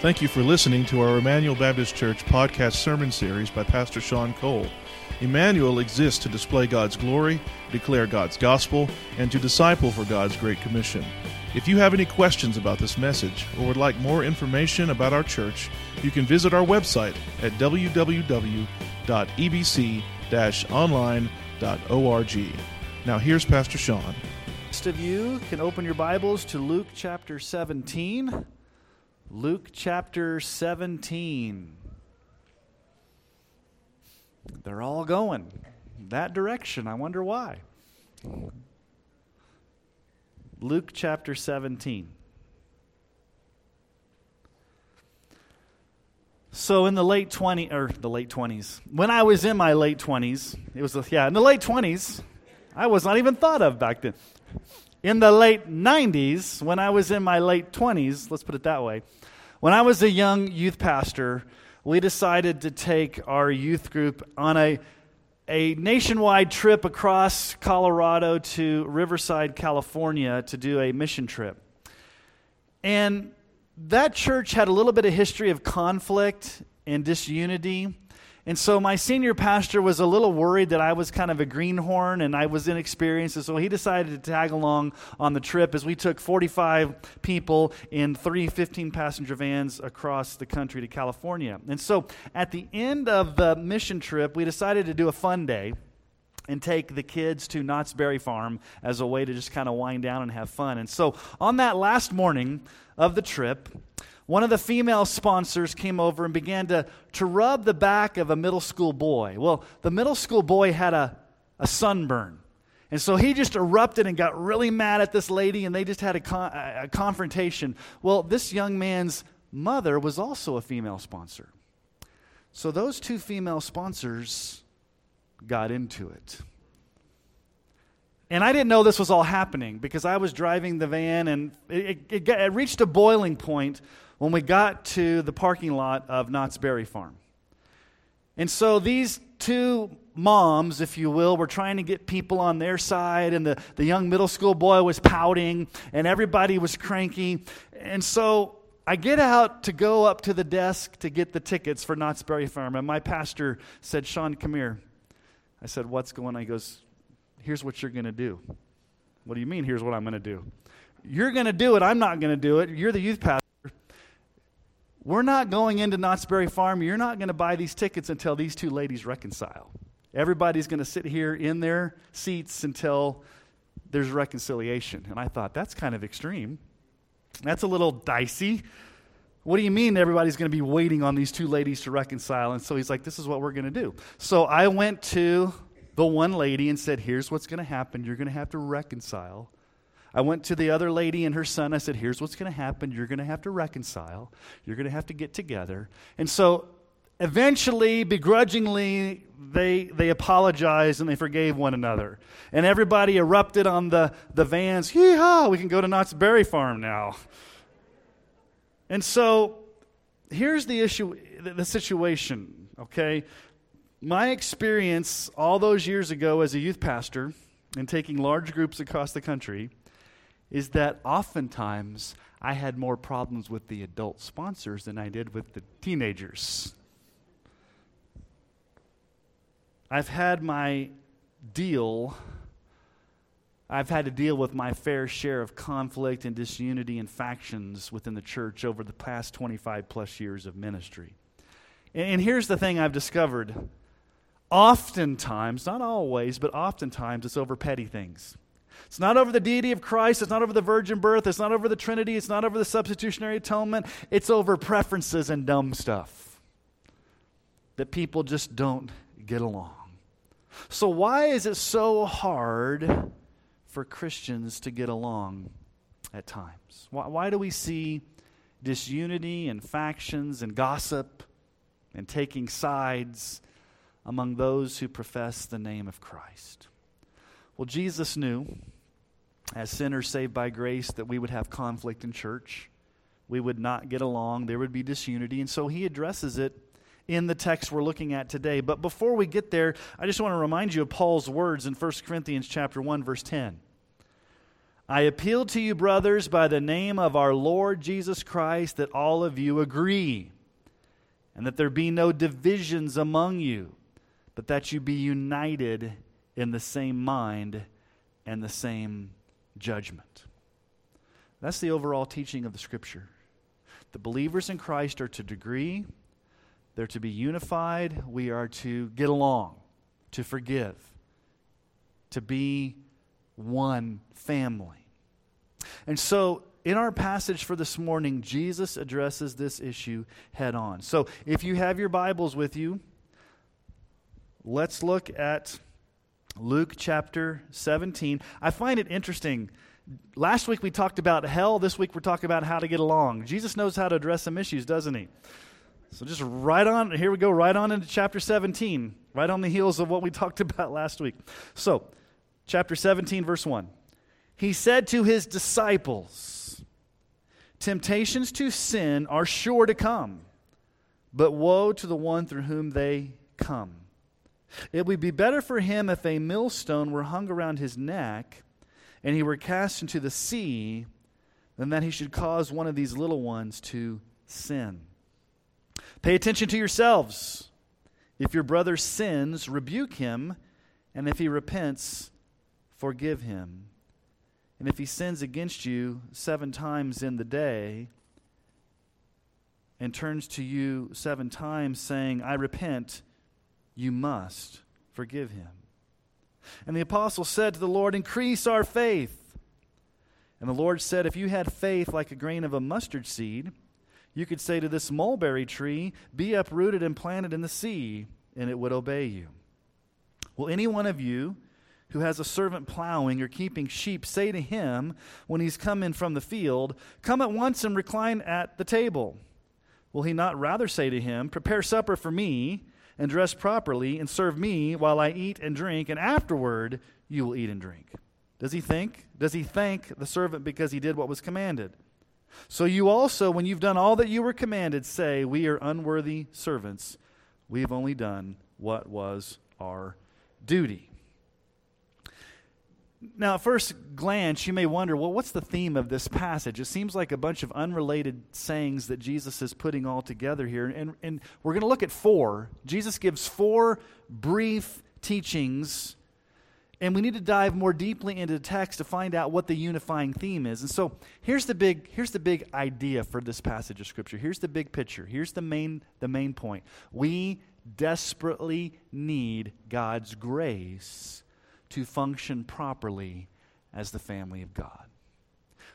Thank you for listening to our Emmanuel Baptist Church podcast sermon series by Pastor Sean Cole. Emmanuel exists to display God's glory, declare God's gospel, and to disciple for God's Great Commission. If you have any questions about this message or would like more information about our church, you can visit our website at www.ebc online.org. Now, here's Pastor Sean. Most of you can open your Bibles to Luke chapter 17. Luke chapter 17. They're all going that direction. I wonder why. Luke chapter 17. So in the late 20 or the late 20s, when I was in my late 20s, it was yeah, in the late 20s, I was not even thought of back then. In the late 90s, when I was in my late 20s, let's put it that way, when I was a young youth pastor, we decided to take our youth group on a, a nationwide trip across Colorado to Riverside, California to do a mission trip. And that church had a little bit of history of conflict and disunity. And so my senior pastor was a little worried that I was kind of a greenhorn and I was inexperienced. And so he decided to tag along on the trip as we took 45 people in three 15 passenger vans across the country to California. And so at the end of the mission trip, we decided to do a fun day and take the kids to Knott's Berry Farm as a way to just kind of wind down and have fun. And so on that last morning of the trip, one of the female sponsors came over and began to, to rub the back of a middle school boy. Well, the middle school boy had a, a sunburn. And so he just erupted and got really mad at this lady, and they just had a, con- a confrontation. Well, this young man's mother was also a female sponsor. So those two female sponsors got into it. And I didn't know this was all happening because I was driving the van, and it, it, it reached a boiling point when we got to the parking lot of Knott's Berry Farm. And so these two moms, if you will, were trying to get people on their side, and the, the young middle school boy was pouting, and everybody was cranky. And so I get out to go up to the desk to get the tickets for Knott's Berry Farm, and my pastor said, Sean, come here. I said, What's going on? He goes, Here's what you're going to do. What do you mean, here's what I'm going to do? You're going to do it. I'm not going to do it. You're the youth pastor. We're not going into Knott's Berry Farm. You're not going to buy these tickets until these two ladies reconcile. Everybody's going to sit here in their seats until there's reconciliation. And I thought, that's kind of extreme. That's a little dicey. What do you mean everybody's going to be waiting on these two ladies to reconcile? And so he's like, this is what we're going to do. So I went to the one lady and said, here's what's going to happen. You're going to have to reconcile. I went to the other lady and her son. I said, Here's what's going to happen. You're going to have to reconcile. You're going to have to get together. And so eventually, begrudgingly, they, they apologized and they forgave one another. And everybody erupted on the, the vans. Hee-haw, we can go to Knott's Berry Farm now. And so here's the issue, the situation, okay? My experience all those years ago as a youth pastor and taking large groups across the country is that oftentimes I had more problems with the adult sponsors than I did with the teenagers. I've had my deal, I've had to deal with my fair share of conflict and disunity and factions within the church over the past 25 plus years of ministry. And here's the thing I've discovered oftentimes, not always, but oftentimes, it's over petty things. It's not over the deity of Christ. It's not over the virgin birth. It's not over the Trinity. It's not over the substitutionary atonement. It's over preferences and dumb stuff that people just don't get along. So, why is it so hard for Christians to get along at times? Why, why do we see disunity and factions and gossip and taking sides among those who profess the name of Christ? Well, Jesus knew, as sinners saved by grace, that we would have conflict in church. We would not get along. There would be disunity. And so he addresses it in the text we're looking at today. But before we get there, I just want to remind you of Paul's words in 1 Corinthians chapter 1 verse 10. I appeal to you, brothers, by the name of our Lord Jesus Christ, that all of you agree, and that there be no divisions among you, but that you be united in the same mind and the same judgment. That's the overall teaching of the Scripture. The believers in Christ are to degree, they're to be unified, we are to get along, to forgive, to be one family. And so, in our passage for this morning, Jesus addresses this issue head on. So, if you have your Bibles with you, let's look at Luke chapter 17. I find it interesting. Last week we talked about hell. This week we're talking about how to get along. Jesus knows how to address some issues, doesn't he? So just right on, here we go, right on into chapter 17, right on the heels of what we talked about last week. So, chapter 17, verse 1. He said to his disciples, Temptations to sin are sure to come, but woe to the one through whom they come. It would be better for him if a millstone were hung around his neck and he were cast into the sea than that he should cause one of these little ones to sin. Pay attention to yourselves. If your brother sins, rebuke him, and if he repents, forgive him. And if he sins against you seven times in the day and turns to you seven times saying, I repent, you must forgive him. And the apostle said to the Lord, Increase our faith. And the Lord said, If you had faith like a grain of a mustard seed, you could say to this mulberry tree, Be uprooted and planted in the sea, and it would obey you. Will any one of you who has a servant plowing or keeping sheep say to him when he's come in from the field, Come at once and recline at the table? Will he not rather say to him, Prepare supper for me, and dress properly, and serve me while I eat and drink, and afterward you will eat and drink? Does he think? Does he thank the servant because he did what was commanded? So you also, when you've done all that you were commanded, say, We are unworthy servants. We have only done what was our duty. Now, at first glance, you may wonder, well, what's the theme of this passage? It seems like a bunch of unrelated sayings that Jesus is putting all together here. And, and we're going to look at four. Jesus gives four brief teachings, and we need to dive more deeply into the text to find out what the unifying theme is. And so here's the big, here's the big idea for this passage of Scripture. Here's the big picture. Here's the main, the main point. We desperately need God's grace to function properly as the family of God.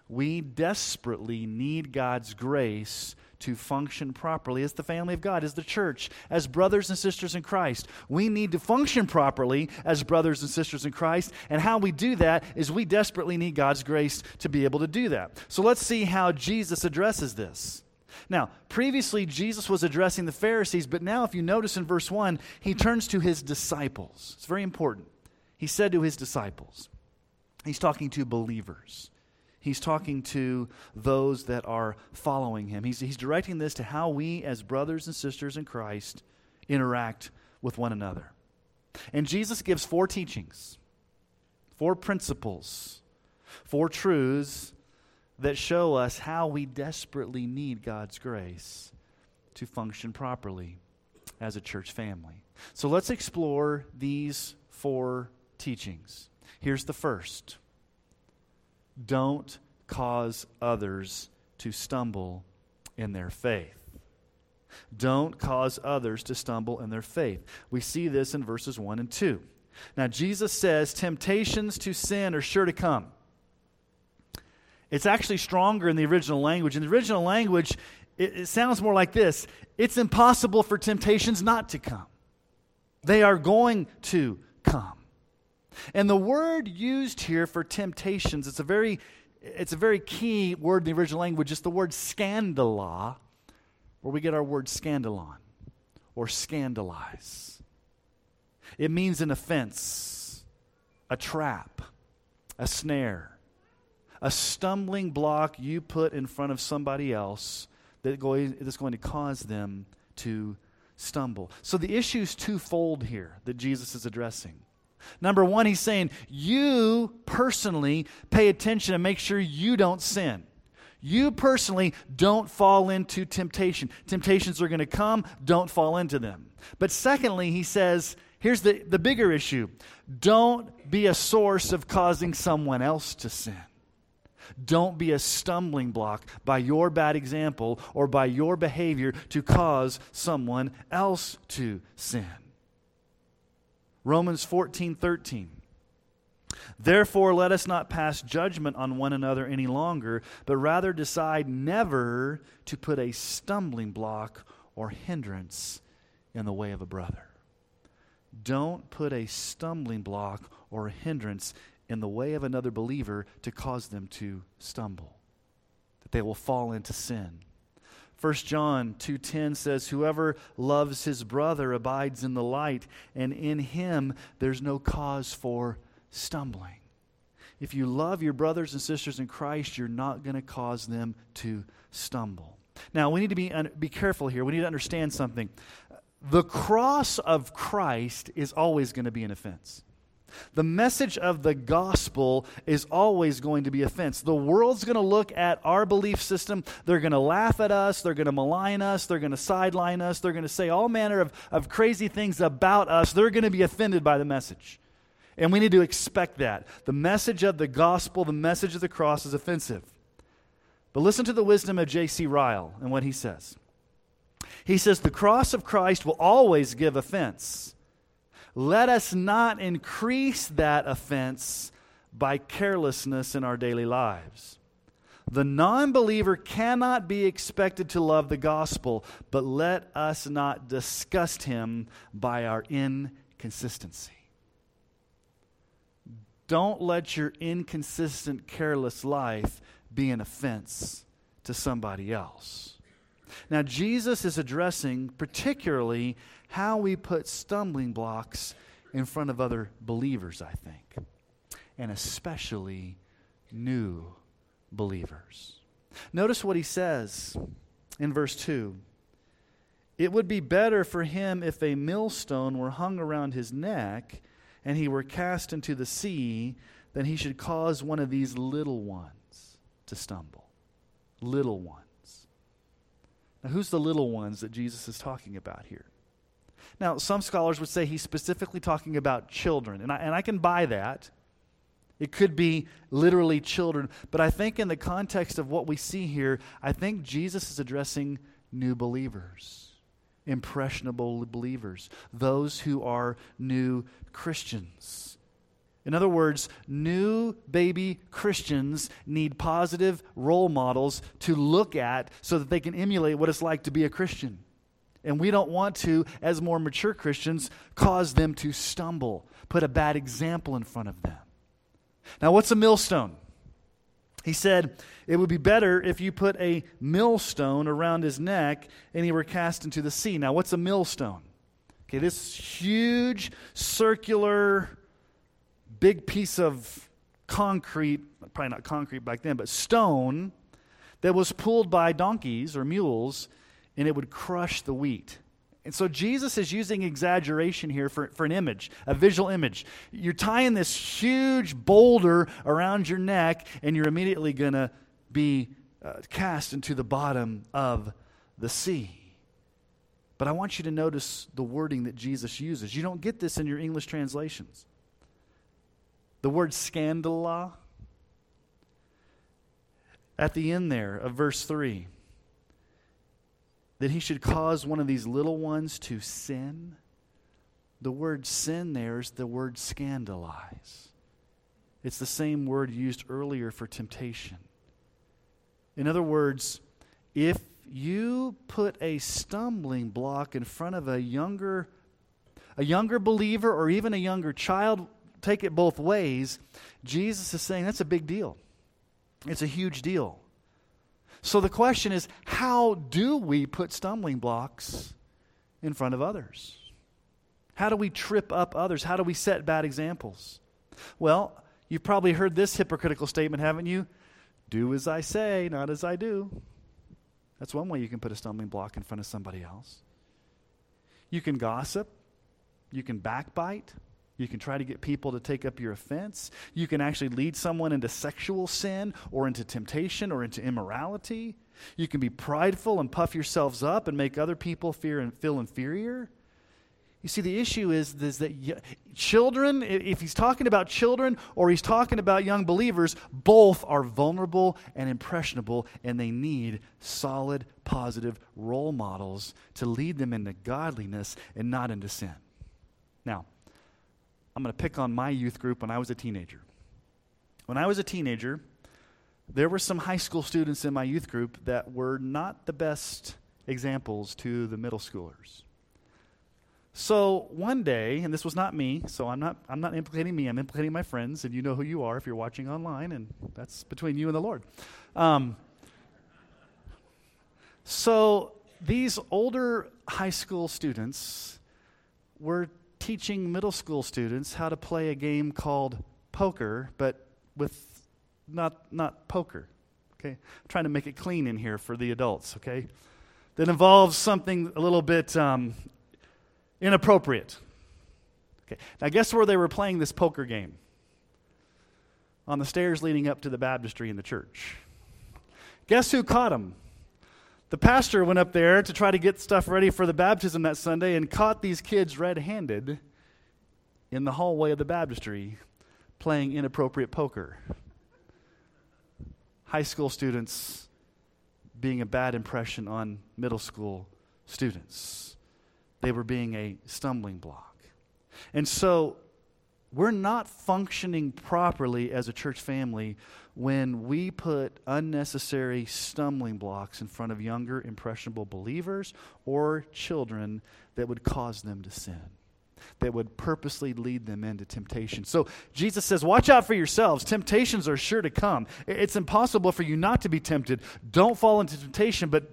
We desperately need God's grace to function properly as the family of God, as the church, as brothers and sisters in Christ. We need to function properly as brothers and sisters in Christ. And how we do that is we desperately need God's grace to be able to do that. So let's see how Jesus addresses this. Now, previously, Jesus was addressing the Pharisees, but now, if you notice in verse 1, he turns to his disciples. It's very important he said to his disciples, he's talking to believers. He's talking to those that are following him. He's, he's directing this to how we, as brothers and sisters in Christ, interact with one another. And Jesus gives four teachings, four principles, four truths that show us how we desperately need God's grace to function properly as a church family. So let's explore these four teachings. Here's the first don't cause others to stumble in their faith. Don't cause others to stumble in their faith. We see this in verses 1 and 2. Now, Jesus says temptations to sin are sure to come. It's actually stronger in the original language. In the original language, it, it sounds more like this It's impossible for temptations not to come, they are going to come. And the word used here for temptations, it's a very, it's a very key word in the original language. It's the word scandala, where we get our word scandalon or scandalize. It means an offense, a trap, a snare, a stumbling block you put in front of somebody else that that's going to cause them to stumble. So the issue is twofold here that Jesus is addressing. Number one, he's saying, you personally pay attention and make sure you don't sin. You personally don't fall into temptation. Temptations are going to come, don't fall into them. But secondly, he says, here's the, the bigger issue don't be a source of causing someone else to sin. Don't be a stumbling block by your bad example or by your behavior to cause someone else to sin. Romans 14 13. Therefore, let us not pass judgment on one another any longer, but rather decide never to put a stumbling block or hindrance in the way of a brother. Don't put a stumbling block or a hindrance in the way of another believer to cause them to stumble, that they will fall into sin. 1 John 2:10 says whoever loves his brother abides in the light and in him there's no cause for stumbling. If you love your brothers and sisters in Christ, you're not going to cause them to stumble. Now, we need to be, be careful here. We need to understand something. The cross of Christ is always going to be an offense. The message of the gospel is always going to be offense. The world's going to look at our belief system. They're going to laugh at us. They're going to malign us. They're going to sideline us. They're going to say all manner of, of crazy things about us. They're going to be offended by the message. And we need to expect that. The message of the gospel, the message of the cross is offensive. But listen to the wisdom of J.C. Ryle and what he says. He says, The cross of Christ will always give offense let us not increase that offense by carelessness in our daily lives. The non believer cannot be expected to love the gospel, but let us not disgust him by our inconsistency. Don't let your inconsistent, careless life be an offense to somebody else. Now, Jesus is addressing particularly how we put stumbling blocks in front of other believers, I think, and especially new believers. Notice what he says in verse 2 It would be better for him if a millstone were hung around his neck and he were cast into the sea than he should cause one of these little ones to stumble. Little ones. Now, who's the little ones that Jesus is talking about here? Now, some scholars would say he's specifically talking about children, and I, and I can buy that. It could be literally children, but I think in the context of what we see here, I think Jesus is addressing new believers, impressionable believers, those who are new Christians. In other words, new baby Christians need positive role models to look at so that they can emulate what it's like to be a Christian. And we don't want to, as more mature Christians, cause them to stumble, put a bad example in front of them. Now, what's a millstone? He said, It would be better if you put a millstone around his neck and he were cast into the sea. Now, what's a millstone? Okay, this huge, circular, big piece of concrete, probably not concrete back then, but stone that was pulled by donkeys or mules and it would crush the wheat. And so Jesus is using exaggeration here for, for an image, a visual image. You're tying this huge boulder around your neck, and you're immediately going to be uh, cast into the bottom of the sea. But I want you to notice the wording that Jesus uses. You don't get this in your English translations. The word scandala, at the end there of verse 3 that he should cause one of these little ones to sin? The word sin there is the word scandalize. It's the same word used earlier for temptation. In other words, if you put a stumbling block in front of a younger a younger believer or even a younger child, take it both ways, Jesus is saying that's a big deal. It's a huge deal. So the question is how do we put stumbling blocks in front of others? How do we trip up others? How do we set bad examples? Well, you've probably heard this hypocritical statement, haven't you? Do as I say, not as I do. That's one way you can put a stumbling block in front of somebody else. You can gossip. You can backbite. You can try to get people to take up your offense. You can actually lead someone into sexual sin or into temptation or into immorality. You can be prideful and puff yourselves up and make other people fear and feel inferior. You see, the issue is, is that children, if he's talking about children or he's talking about young believers, both are vulnerable and impressionable, and they need solid, positive role models to lead them into godliness and not into sin. Now, I'm going to pick on my youth group when I was a teenager. When I was a teenager, there were some high school students in my youth group that were not the best examples to the middle schoolers. So one day, and this was not me, so I'm not, I'm not implicating me, I'm implicating my friends, and you know who you are if you're watching online, and that's between you and the Lord. Um, so these older high school students were teaching middle school students how to play a game called poker, but with not, not poker. Okay? I'm trying to make it clean in here for the adults, okay? That involves something a little bit um, inappropriate. Okay, now guess where they were playing this poker game? On the stairs leading up to the baptistry in the church. Guess who caught them? The pastor went up there to try to get stuff ready for the baptism that Sunday and caught these kids red handed in the hallway of the baptistry playing inappropriate poker. High school students being a bad impression on middle school students they were being a stumbling block. And so we're not functioning properly as a church family when we put unnecessary stumbling blocks in front of younger, impressionable believers or children that would cause them to sin, that would purposely lead them into temptation. So Jesus says, Watch out for yourselves. Temptations are sure to come. It's impossible for you not to be tempted. Don't fall into temptation, but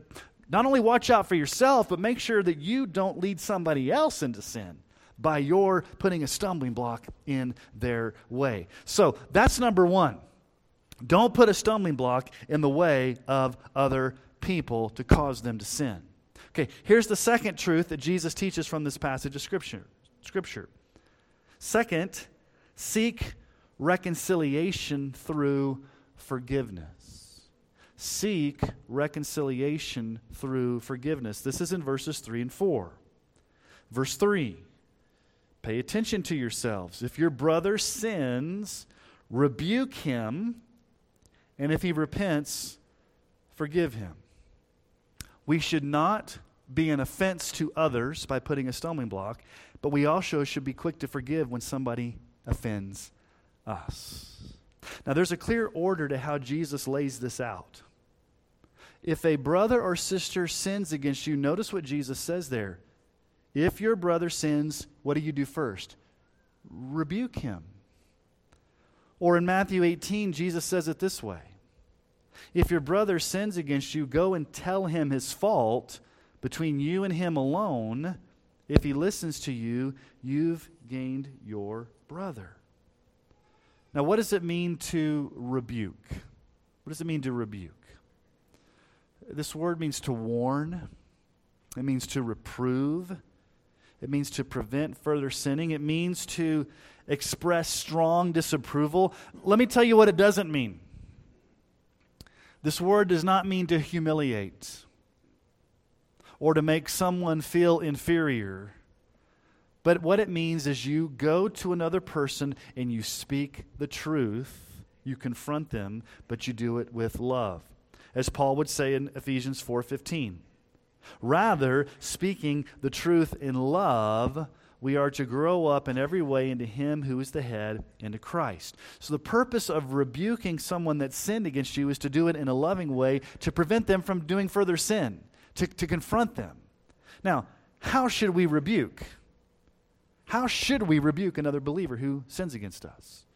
not only watch out for yourself, but make sure that you don't lead somebody else into sin by your putting a stumbling block in their way. So that's number one. Don't put a stumbling block in the way of other people to cause them to sin. Okay, here's the second truth that Jesus teaches from this passage of Scripture. Scripture. Second, seek reconciliation through forgiveness seek reconciliation through forgiveness. This is in verses 3 and 4. Verse 3 Pay attention to yourselves. If your brother sins, rebuke him, and if he repents, forgive him. We should not be an offense to others by putting a stumbling block, but we also should be quick to forgive when somebody offends us. Now, there's a clear order to how Jesus lays this out. If a brother or sister sins against you, notice what Jesus says there. If your brother sins, what do you do first? Rebuke him. Or in Matthew 18, Jesus says it this way If your brother sins against you, go and tell him his fault between you and him alone. If he listens to you, you've gained your brother. Now, what does it mean to rebuke? What does it mean to rebuke? This word means to warn, it means to reprove, it means to prevent further sinning, it means to express strong disapproval. Let me tell you what it doesn't mean. This word does not mean to humiliate or to make someone feel inferior. But what it means is you go to another person and you speak the truth, you confront them, but you do it with love as Paul would say in Ephesians 4:15. Rather, speaking the truth in love, we are to grow up in every way into him who is the head, into Christ. So the purpose of rebuking someone that sinned against you is to do it in a loving way to prevent them from doing further sin, to, to confront them. Now, how should we rebuke? How should we rebuke another believer who sins against us?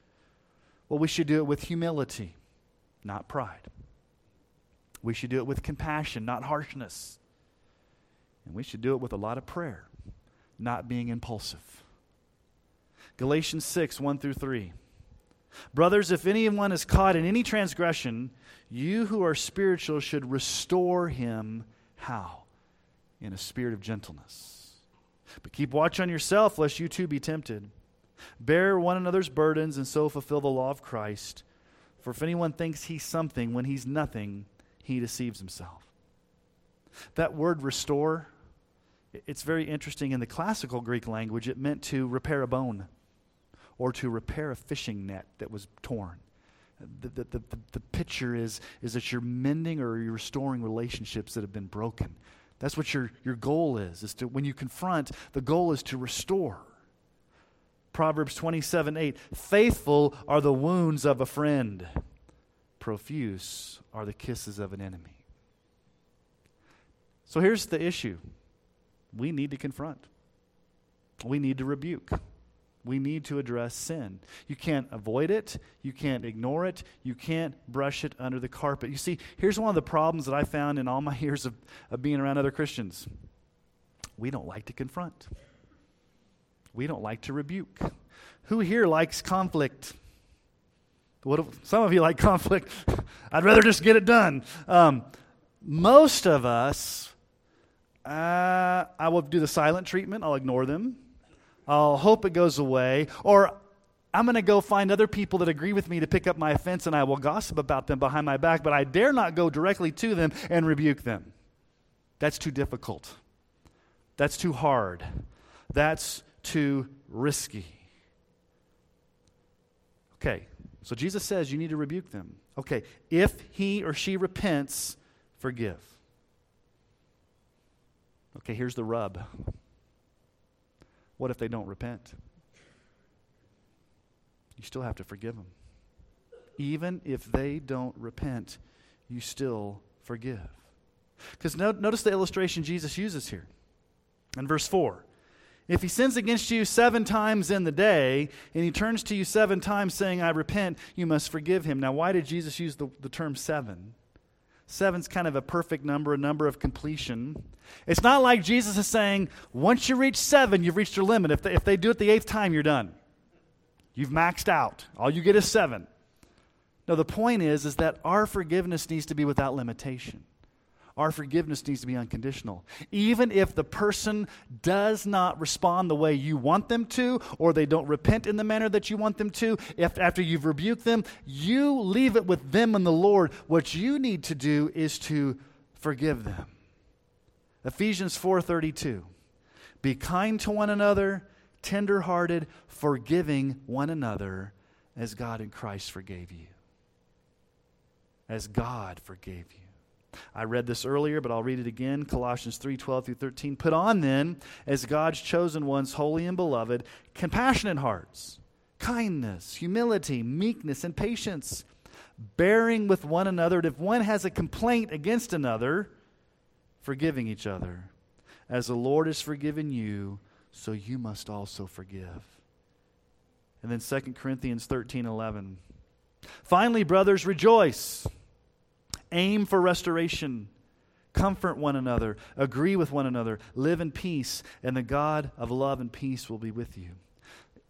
Well, we should do it with humility, not pride. We should do it with compassion, not harshness. And we should do it with a lot of prayer, not being impulsive. Galatians 6, 1 through 3. Brothers, if anyone is caught in any transgression, you who are spiritual should restore him. How? In a spirit of gentleness. But keep watch on yourself, lest you too be tempted. Bear one another's burdens and so fulfill the law of Christ. For if anyone thinks he's something when he's nothing, he deceives himself. That word restore, it's very interesting. In the classical Greek language, it meant to repair a bone or to repair a fishing net that was torn. The, the, the, the, picture is, is that you're mending or you're restoring relationships that have been broken. That's what your, your goal is, is to when you confront, the goal is to restore. Proverbs 27 8. Faithful are the wounds of a friend, profuse are the kisses of an enemy. So here's the issue we need to confront, we need to rebuke. We need to address sin. You can't avoid it. You can't ignore it. You can't brush it under the carpet. You see, here's one of the problems that I found in all my years of, of being around other Christians we don't like to confront. We don't like to rebuke. Who here likes conflict? What if, some of you like conflict. I'd rather just get it done. Um, most of us, uh, I will do the silent treatment. I'll ignore them. I'll hope it goes away. Or I'm going to go find other people that agree with me to pick up my offense and I will gossip about them behind my back, but I dare not go directly to them and rebuke them. That's too difficult. That's too hard. That's too risky. Okay, so Jesus says you need to rebuke them. Okay, if he or she repents, forgive. Okay, here's the rub. What if they don't repent? You still have to forgive them. Even if they don't repent, you still forgive. Because no, notice the illustration Jesus uses here. In verse 4, if he sins against you seven times in the day, and he turns to you seven times saying, I repent, you must forgive him. Now, why did Jesus use the, the term seven? Seven's kind of a perfect number, a number of completion. It's not like Jesus is saying, once you reach seven, you've reached your limit. If they, if they do it the eighth time, you're done. You've maxed out. All you get is seven. No, the point is, is that our forgiveness needs to be without limitation. Our forgiveness needs to be unconditional. Even if the person does not respond the way you want them to, or they don't repent in the manner that you want them to, if after you've rebuked them, you leave it with them and the Lord. What you need to do is to forgive them. Ephesians 4:32. Be kind to one another, tenderhearted, forgiving one another as God in Christ forgave you. As God forgave you. I read this earlier, but I'll read it again. Colossians 3 12 through 13. Put on then, as God's chosen ones, holy and beloved, compassionate hearts, kindness, humility, meekness, and patience, bearing with one another. And if one has a complaint against another, forgiving each other. As the Lord has forgiven you, so you must also forgive. And then 2 Corinthians 13 11. Finally, brothers, rejoice aim for restoration, comfort one another, agree with one another, live in peace, and the God of love and peace will be with you.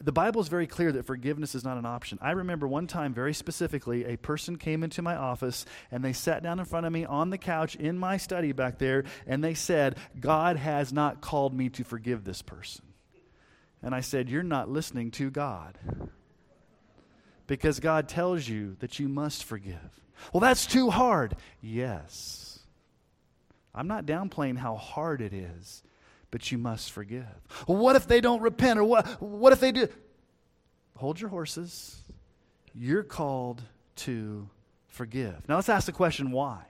The Bible is very clear that forgiveness is not an option. I remember one time, very specifically, a person came into my office and they sat down in front of me on the couch in my study back there and they said, God has not called me to forgive this person. And I said, You're not listening to God. Because God tells you that you must forgive. Well, that's too hard. Yes. I'm not downplaying how hard it is, but you must forgive. Well, what if they don't repent? Or what, what if they do? Hold your horses. You're called to forgive. Now let's ask the question why?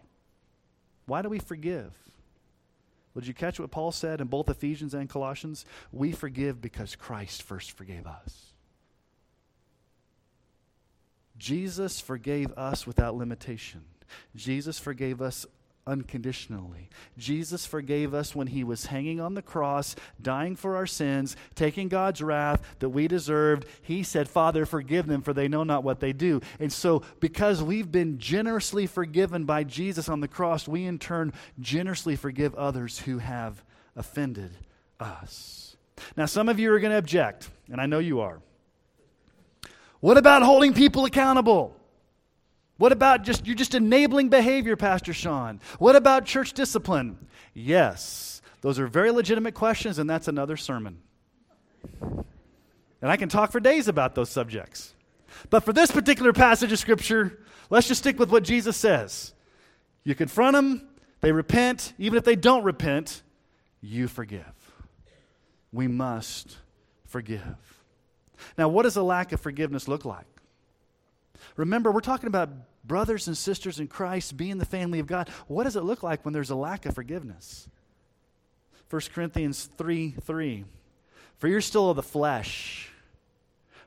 Why do we forgive? Well, did you catch what Paul said in both Ephesians and Colossians? We forgive because Christ first forgave us. Jesus forgave us without limitation. Jesus forgave us unconditionally. Jesus forgave us when he was hanging on the cross, dying for our sins, taking God's wrath that we deserved. He said, Father, forgive them, for they know not what they do. And so, because we've been generously forgiven by Jesus on the cross, we in turn generously forgive others who have offended us. Now, some of you are going to object, and I know you are. What about holding people accountable? What about just you're just enabling behavior, Pastor Sean? What about church discipline? Yes, those are very legitimate questions, and that's another sermon. And I can talk for days about those subjects. But for this particular passage of Scripture, let's just stick with what Jesus says. You confront them, they repent. Even if they don't repent, you forgive. We must forgive. Now, what does a lack of forgiveness look like? Remember, we're talking about brothers and sisters in Christ being the family of God. What does it look like when there's a lack of forgiveness? 1 Corinthians 3 3. For you're still of the flesh.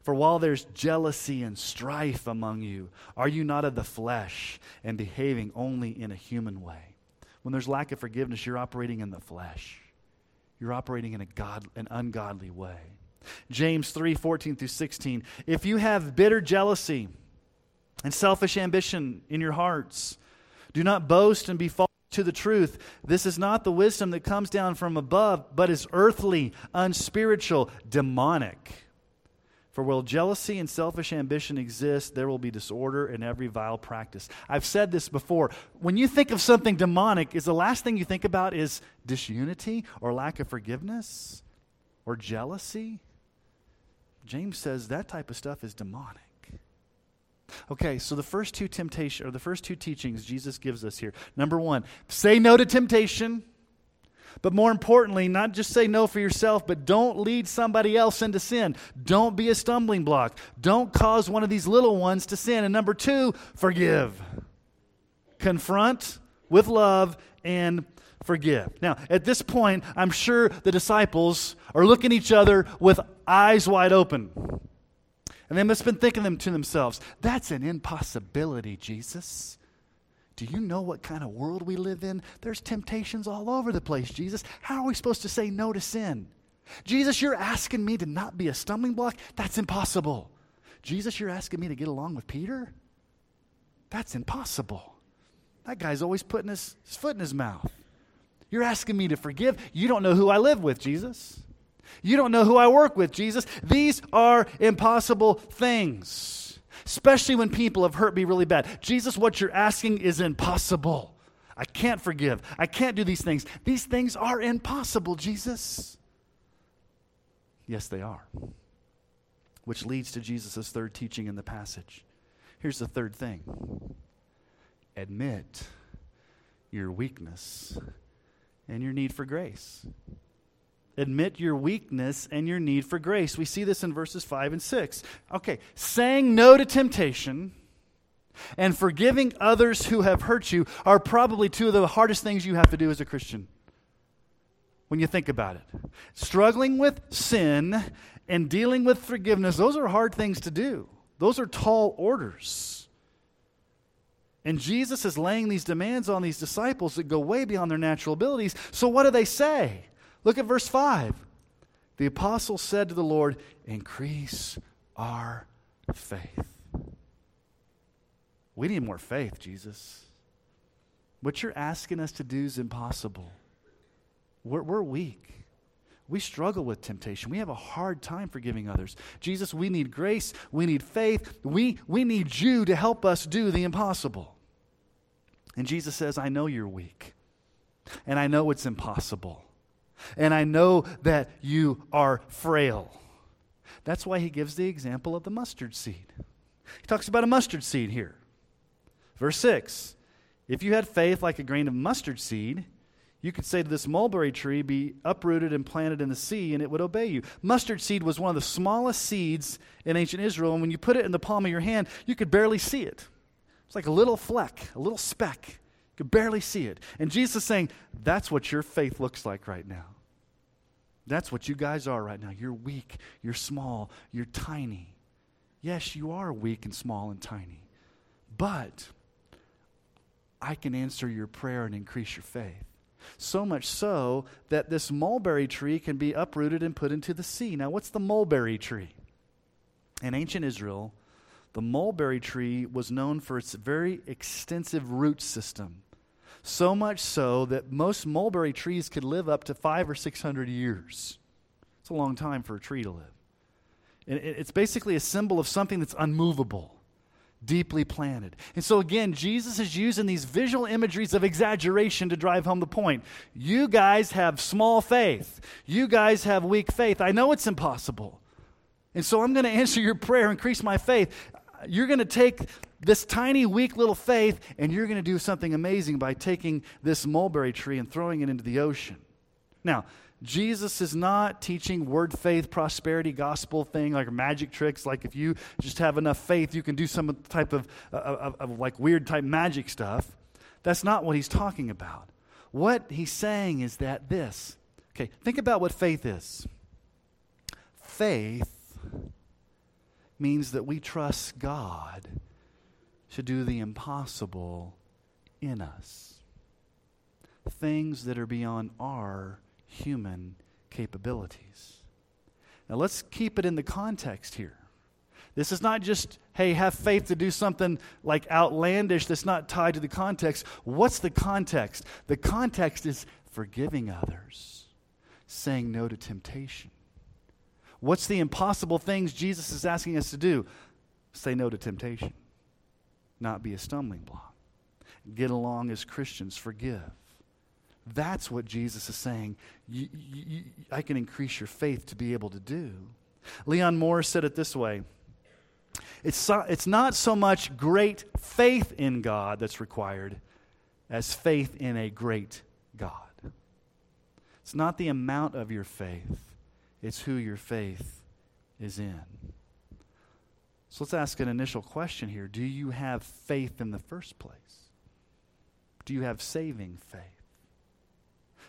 For while there's jealousy and strife among you, are you not of the flesh and behaving only in a human way? When there's lack of forgiveness, you're operating in the flesh. You're operating in a God, an ungodly way. James 3 14 through 16. If you have bitter jealousy and selfish ambition in your hearts, do not boast and be false to the truth. This is not the wisdom that comes down from above, but is earthly, unspiritual, demonic. For while jealousy and selfish ambition exist, there will be disorder in every vile practice. I've said this before. When you think of something demonic, is the last thing you think about is disunity or lack of forgiveness or jealousy? James says that type of stuff is demonic. Okay, so the first two temptation or the first two teachings Jesus gives us here. Number 1, say no to temptation. But more importantly, not just say no for yourself, but don't lead somebody else into sin. Don't be a stumbling block. Don't cause one of these little ones to sin. And number 2, forgive. Confront with love and forgive. Now, at this point, I'm sure the disciples are looking at each other with eyes wide open. And they must have been thinking them to themselves, that's an impossibility, Jesus. Do you know what kind of world we live in? There's temptations all over the place, Jesus. How are we supposed to say no to sin? Jesus, you're asking me to not be a stumbling block? That's impossible. Jesus, you're asking me to get along with Peter? That's impossible. That guy's always putting his, his foot in his mouth. You're asking me to forgive? You don't know who I live with, Jesus. You don't know who I work with, Jesus. These are impossible things, especially when people have hurt me really bad. Jesus, what you're asking is impossible. I can't forgive. I can't do these things. These things are impossible, Jesus. Yes, they are. Which leads to Jesus' third teaching in the passage. Here's the third thing admit your weakness and your need for grace. Admit your weakness and your need for grace. We see this in verses 5 and 6. Okay, saying no to temptation and forgiving others who have hurt you are probably two of the hardest things you have to do as a Christian when you think about it. Struggling with sin and dealing with forgiveness, those are hard things to do. Those are tall orders. And Jesus is laying these demands on these disciples that go way beyond their natural abilities. So, what do they say? Look at verse 5. The apostle said to the Lord, Increase our faith. We need more faith, Jesus. What you're asking us to do is impossible. We're, we're weak. We struggle with temptation. We have a hard time forgiving others. Jesus, we need grace. We need faith. We, we need you to help us do the impossible. And Jesus says, I know you're weak, and I know it's impossible and I know that you are frail. That's why he gives the example of the mustard seed. He talks about a mustard seed here. Verse 6 If you had faith like a grain of mustard seed, you could say to this mulberry tree, Be uprooted and planted in the sea, and it would obey you. Mustard seed was one of the smallest seeds in ancient Israel, and when you put it in the palm of your hand, you could barely see it. It's like a little fleck, a little speck You could barely see it. And Jesus is saying, That's what your faith looks like right now. That's what you guys are right now. You're weak, you're small, you're tiny. Yes, you are weak and small and tiny. But I can answer your prayer and increase your faith. So much so that this mulberry tree can be uprooted and put into the sea. Now, what's the mulberry tree? In ancient Israel, the mulberry tree was known for its very extensive root system. So much so that most mulberry trees could live up to five or six hundred years. It's a long time for a tree to live. And it's basically a symbol of something that's unmovable, deeply planted. And so, again, Jesus is using these visual imageries of exaggeration to drive home the point. You guys have small faith, you guys have weak faith. I know it's impossible. And so I'm going to answer your prayer, increase my faith. You're going to take this tiny, weak little faith, and you're going to do something amazing by taking this mulberry tree and throwing it into the ocean. Now, Jesus is not teaching word faith, prosperity, gospel thing like magic tricks. Like if you just have enough faith, you can do some type of, of, of like weird type magic stuff. That's not what he's talking about. What he's saying is that this. Okay, think about what faith is. Faith means that we trust God to do the impossible in us. Things that are beyond our human capabilities. Now let's keep it in the context here. This is not just, hey, have faith to do something like outlandish that's not tied to the context. What's the context? The context is forgiving others, saying no to temptation. What's the impossible things Jesus is asking us to do? Say no to temptation, not be a stumbling block. Get along as Christians, forgive. That's what Jesus is saying. I can increase your faith to be able to do. Leon Morris said it this way it's, so, it's not so much great faith in God that's required as faith in a great God. It's not the amount of your faith, it's who your faith is in. So let's ask an initial question here Do you have faith in the first place? Do you have saving faith?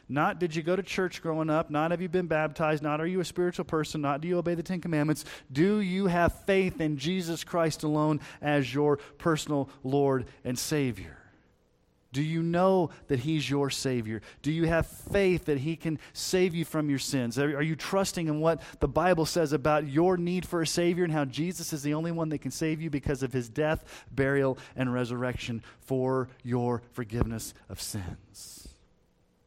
Not did you go to church growing up, not have you been baptized, not are you a spiritual person, not do you obey the Ten Commandments. Do you have faith in Jesus Christ alone as your personal Lord and Savior? Do you know that He's your Savior? Do you have faith that He can save you from your sins? Are, you trusting in what the Bible says about your need for a Savior and how Jesus is the only one that can save you because of His death, burial, and resurrection for your forgiveness of sins?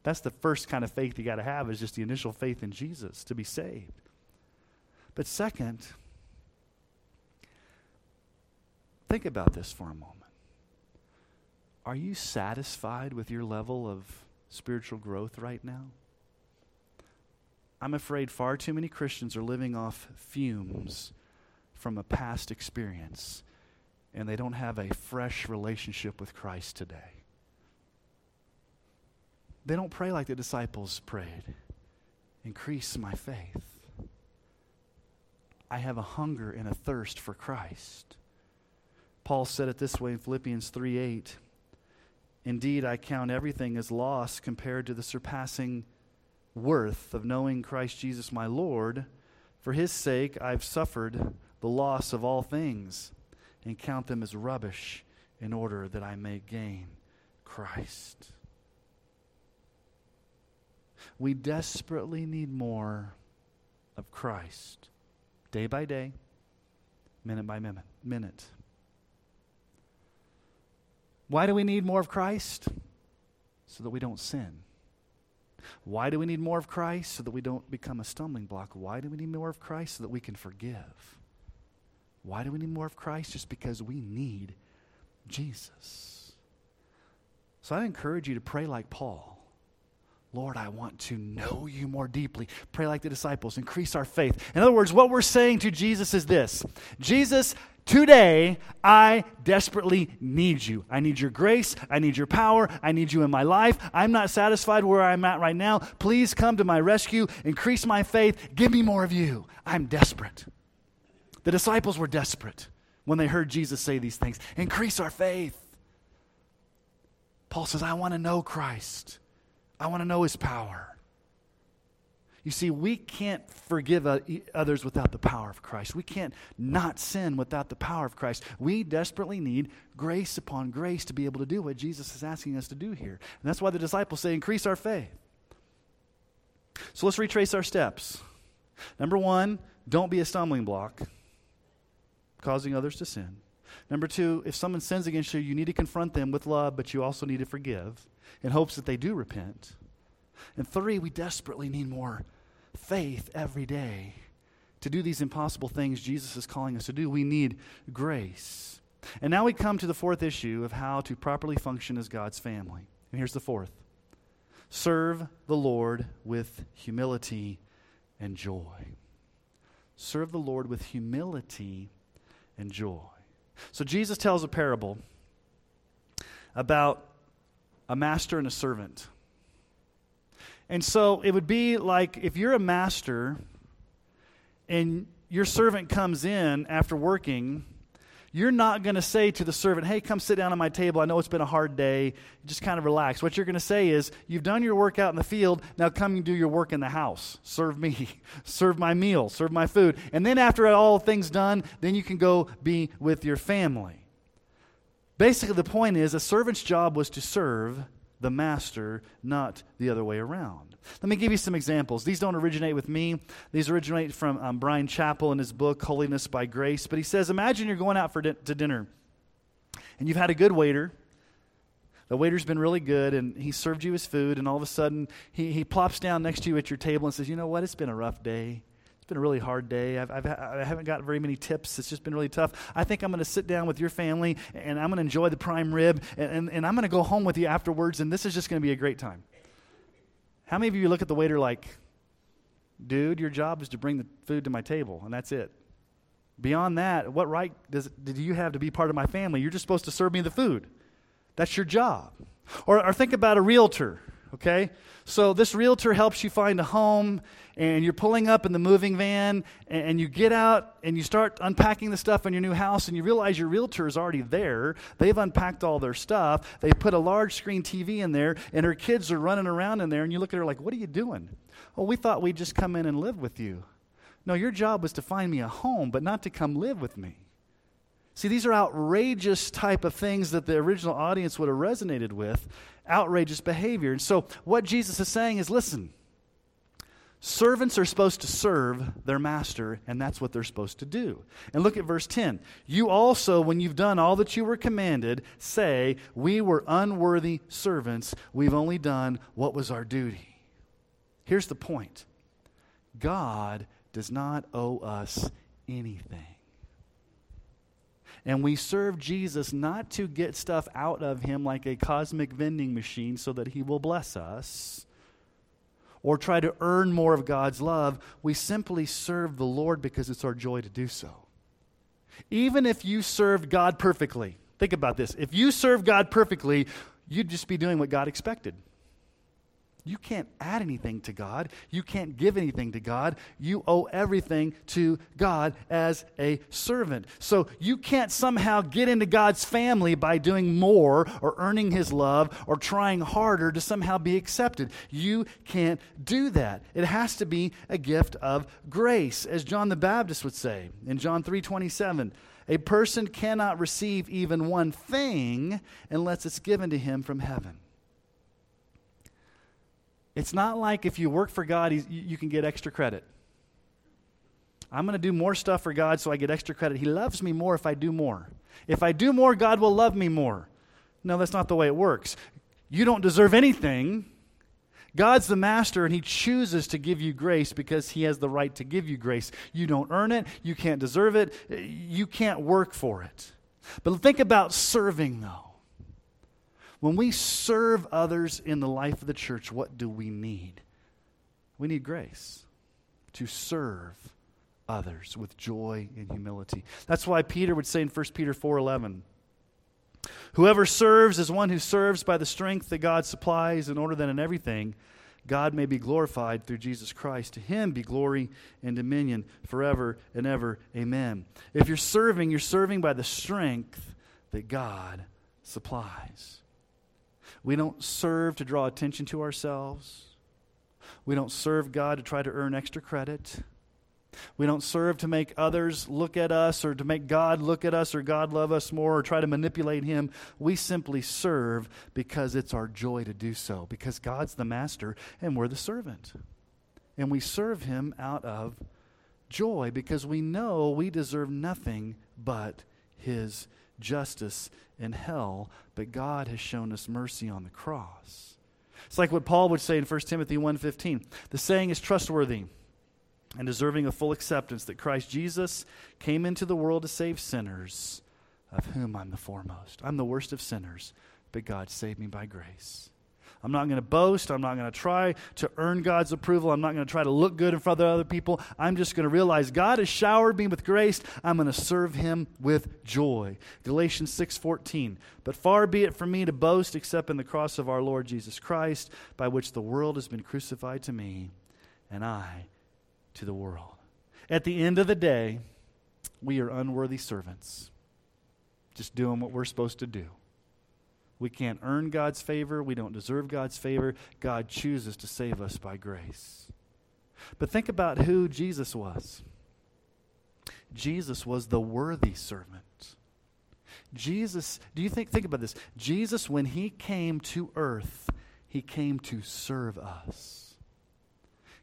That's the first kind of faith you got to have, is just the initial faith in Jesus to be saved. But second, think about this for a moment. Are you satisfied with your level of spiritual growth right now? I'm afraid far too many Christians are living off fumes from a past experience, and they don't have a fresh relationship with Christ today. They don't pray like the disciples prayed increase my faith. I have a hunger and a thirst for Christ. Paul said it this way in Philippians 3 8. Indeed, I count everything as loss compared to the surpassing worth of knowing Christ Jesus my Lord. For his sake, I've suffered the loss of all things and count them as rubbish in order that I may gain Christ. We desperately need more of Christ, day by day, minute by minute. minute. Why do we need more of Christ? So that we don't sin. Why do we need more of Christ? So that we don't become a stumbling block. Why do we need more of Christ? So that we can forgive. Why do we need more of Christ? Just because we need Jesus. So I encourage you to pray like Paul. Lord, I want to know you more deeply. Pray like the disciples, increase our faith. In other words, what we're saying to Jesus is this Jesus, today I desperately need you. I need your grace. I need your power. I need you in my life. I'm not satisfied where I'm at right now. Please come to my rescue, increase my faith, give me more of you. I'm desperate. The disciples were desperate when they heard Jesus say these things increase our faith. Paul says, I want to know Christ. I want to know his power. You see, we can't forgive others without the power of Christ. We can't not sin without the power of Christ. We desperately need grace upon grace to be able to do what Jesus is asking us to do here. And that's why the disciples say, increase our faith. So let's retrace our steps. Number one, don't be a stumbling block, causing others to sin. Number two, if someone sins against you, you need to confront them with love, but you also need to forgive in hopes that they do repent. And three, we desperately need more faith every day to do these impossible things Jesus is calling us to do. We need grace. And now we come to the fourth issue of how to properly function as God's family. And here's the fourth serve the Lord with humility and joy. serve the Lord with humility and joy. So Jesus tells a parable about a master and a servant. And so it would be like if you're a master and your servant comes in after working, you're not going to say to the servant, Hey, come sit down at my table. I know it's been a hard day. Just kind of relax. What you're going to say is, You've done your work out in the field. Now come and do your work in the house. Serve me. serve my meal. Serve my food. And then after all things done, then you can go be with your family. Basically, the point is a servant's job was to serve the master, not the other way around. Let me give you some examples. These don't originate with me, these originate from um, Bryan Chapell in his book, Holiness by Grace. But he says Imagine you're going out for di- to dinner and you've had a good waiter. The waiter's been really good and he served you his food, and all of a sudden he, he plops down next to you at your table and says, You know what? It's been a rough day been a really hard day. I've, I've, I haven't got very many tips. It's just been really tough. I think I'm going to sit down with your family and I'm going to enjoy the prime rib and, and, and I'm going to go home with you afterwards and this is just going to be a great time. How many of you look at the waiter like, dude, your job is to bring the food to my table and that's it? Beyond that, what right does, did you have to be part of my family? You're just supposed to serve me the food. That's your job. Or, or think about a realtor okay? So this realtor helps you find a home, and you're pulling up in the moving van, and you get out and you start unpacking the stuff in your new house, and you realize your realtor is already there. They've unpacked all their stuff. They put a large screen TV in there, and her kids are running around in there, and you look at her like, What are you doing? Oh, we thought we'd just come in and live with you. No, your job was to find me a home, but not to come live with me. See, these are outrageous type of things that the original audience would have resonated with outrageous behavior. And so, what Jesus is saying is listen, servants are supposed to serve their master, and that's what they're supposed to do. And look at verse 10. You also, when you've done all that you were commanded, say, We were unworthy servants. We've only done what was our duty. Here's the point God does not owe us anything. And we serve Jesus not to get stuff out of him like a cosmic vending machine so that he will bless us or try to earn more of God's love. We simply serve the Lord because it's our joy to do so. Even if you served God perfectly, think about this. If you serve God perfectly, you'd just be doing what God expected. You can't add anything to God. You can't give anything to God. You owe everything to God as a servant. So you can't somehow get into God's family by doing more or earning his love or trying harder to somehow be accepted. You can't do that. It has to be a gift of grace, as John the Baptist would say in John 3:27. A person cannot receive even one thing unless it's given to him from heaven. It's not like if you work for God, you can get extra credit. I'm going to do more stuff for God so I get extra credit. He loves me more if I do more. If I do more, God will love me more. No, that's not the way it works. You don't deserve anything. God's the master, and He chooses to give you grace because He has the right to give you grace. You don't earn it, you can't deserve it, you can't work for it. But think about serving, though. When we serve others in the life of the church, what do we need? We need grace to serve others with joy and humility. That's why Peter would say in 1 Peter 4:11, Whoever serves is one who serves by the strength that God supplies in order that in everything God may be glorified through Jesus Christ. To him be glory and dominion forever and ever. Amen. If you're serving, you're serving by the strength that God supplies. We don't serve to draw attention to ourselves. We don't serve God to try to earn extra credit. We don't serve to make others look at us or to make God look at us or God love us more or try to manipulate Him. We simply serve because it's our joy to do so, because God's the master and we're the servant. And we serve Him out of joy because we know we deserve nothing but His justice in hell, but God has shown us mercy on the cross. It's like what Paul would say in 1 Timothy 1:15. The saying is trustworthy and deserving of full acceptance that Christ Jesus came into the world to save sinners, of whom I'm the foremost. I'm the worst of sinners, but God saved me by grace. I'm not going to boast. I'm not going to try to earn God's approval. I'm not going to try to look good in front of other people. I'm just going to realize God has showered me with grace. I'm going to serve him with joy. Galatians 6:14. But far be it from me to boast except in the cross of our Lord Jesus Christ, by which the world has been crucified to me and I to the world. At the end of the day, we are unworthy servants, just doing what we're supposed to do. We can't earn God's favor. We don't deserve God's favor. God chooses to save us by grace. But think about who Jesus was. Jesus was the worthy servant. Jesus, do you think, think about this? Jesus, when he came to earth, he came to serve us.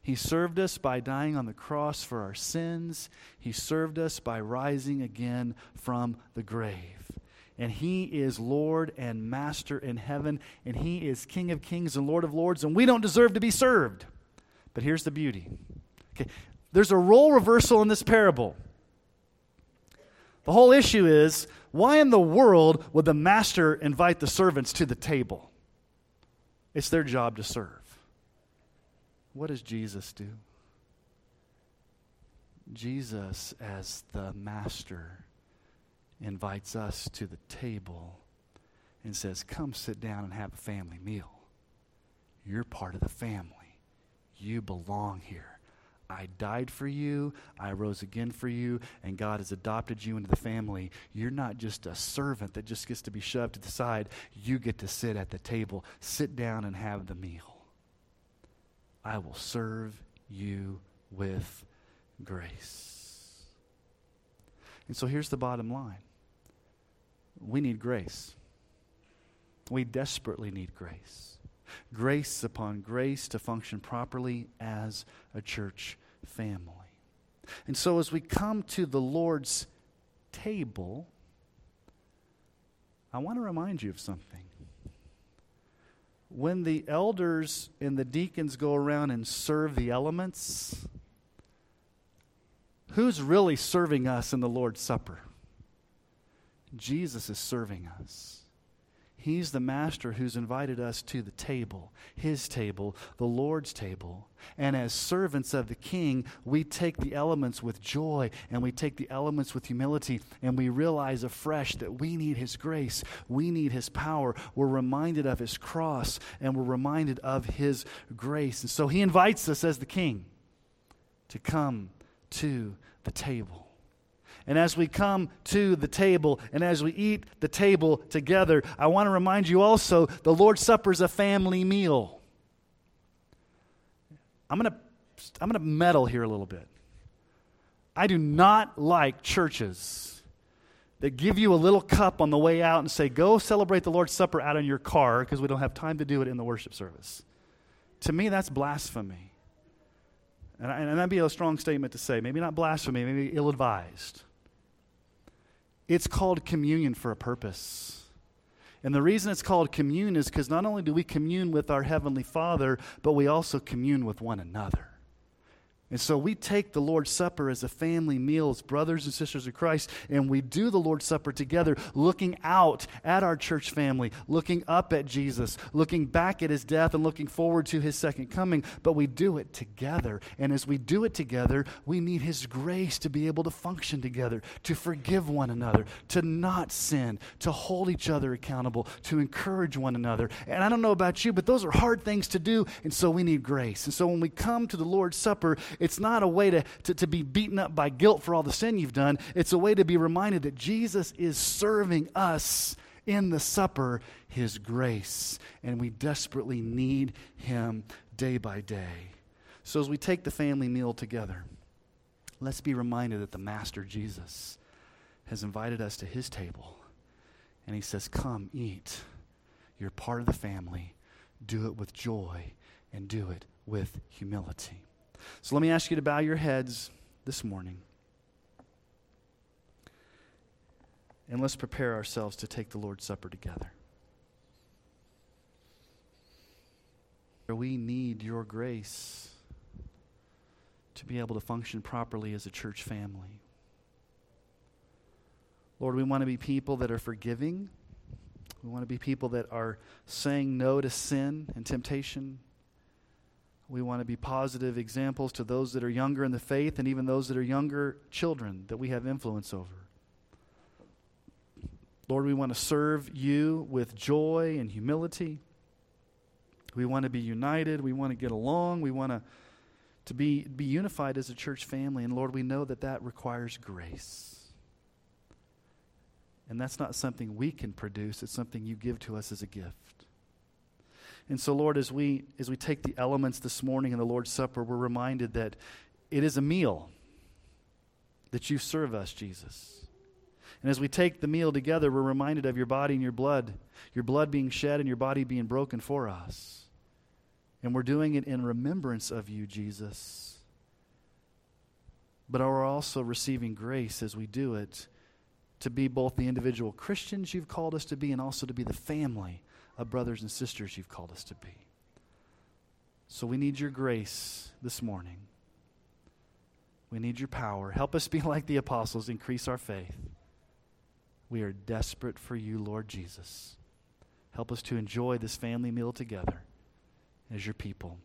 He served us by dying on the cross for our sins. He served us by rising again from the grave and he is Lord and Master in heaven, and he is King of kings and Lord of lords, and we don't deserve to be served. But here's the beauty. Okay, there's a role reversal in this parable. The whole issue is why in the world would the master invite the servants to the table? It's their job to serve. What does Jesus do? Jesus, as the master, invites us to the table and says, Come sit down and have a family meal. You're part of the family. You belong here. I died for you. I rose again for you. And God has adopted you into the family. You're not just a servant that just gets to be shoved to the side. You get to sit at the table. Sit down and have the meal. I will serve you with grace. And so here's the bottom line we need grace. We desperately need grace. Grace upon grace to function properly as a church family. And so, as we come to the Lord's table, I want to remind you of something. When the elders and the deacons go around and serve the elements, who's really serving us in the Lord's Supper? Jesus is serving us. He's the master who's invited us to the table, his table, the Lord's table. And as servants of the king, we take the elements with joy and we take the elements with humility and we realize afresh that we need his grace, we need his power. We're reminded of his cross and we're reminded of his grace. And so he invites us as the king to come to the table. And as we come to the table and as we eat the table together, I want to remind you also the Lord's Supper is a family meal. I'm going to I'm going to meddle here a little bit. I do not like churches that give you a little cup on the way out and say, go celebrate the Lord's Supper out in your car because we don't have time to do it in the worship service. To me, that's blasphemy. And, and that'd be a strong statement to say. Maybe not blasphemy, maybe ill advised. It's called communion for a purpose. And the reason it's called communion is because not only do we commune with our Heavenly Father, but we also commune with one another. And so we take the Lord's Supper as a family meal, as brothers and sisters of Christ, and we do the Lord's Supper together, looking out at our church family, looking up at Jesus, looking back at his death, and looking forward to his second coming. But we do it together. And as we do it together, we need his grace to be able to function together, to forgive one another, to not sin, to hold each other accountable, to encourage one another. And I don't know about you, but those are hard things to do, and so we need grace. And so when we come to the Lord's Supper, it's not a way to, to, to be beaten up by guilt for all the sin you've done. It's a way to be reminded that Jesus is serving us in the supper his grace, and we desperately need him day by day. So as we take the family meal together, let's be reminded that the Master Jesus has invited us to his table, and he says, Come, eat. You're part of the family. Do it with joy and do it with humility. So let me ask you to bow your heads this morning. And let's prepare ourselves to take the Lord's Supper together. We need your grace to be able to function properly as a church family. Lord, we want to be people that are forgiving. We want to be people that are saying no to sin and temptation. We want to be positive examples to those that are younger in the faith and even those that are younger children that we have influence over. Lord, we want to serve you with joy and humility. We want to be united. We want to get along. We want to, to be, be unified as a church family. And Lord, we know that that requires grace. And that's not something we can produce, it's something you give to us as a gift. And so, Lord, as we, as we take the elements this morning in the Lord's Supper, we're reminded that it is a meal that you serve us, Jesus. And as we take the meal together, we're reminded of your body and your blood, your blood being shed and your body being broken for us. And we're doing it in remembrance of you, Jesus. But we're also receiving grace as we do it to be both the individual Christians you've called us to be and also to be the family of brothers and sisters you've called us to be. So we need your grace this morning. We need your power. Help us be like the apostles, increase our faith. We are desperate for you, Lord Jesus. Help us to enjoy this family meal together as your people,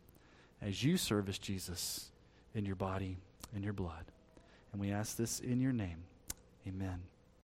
as you service Jesus in your body and your blood. And we ask this in your name. Amen.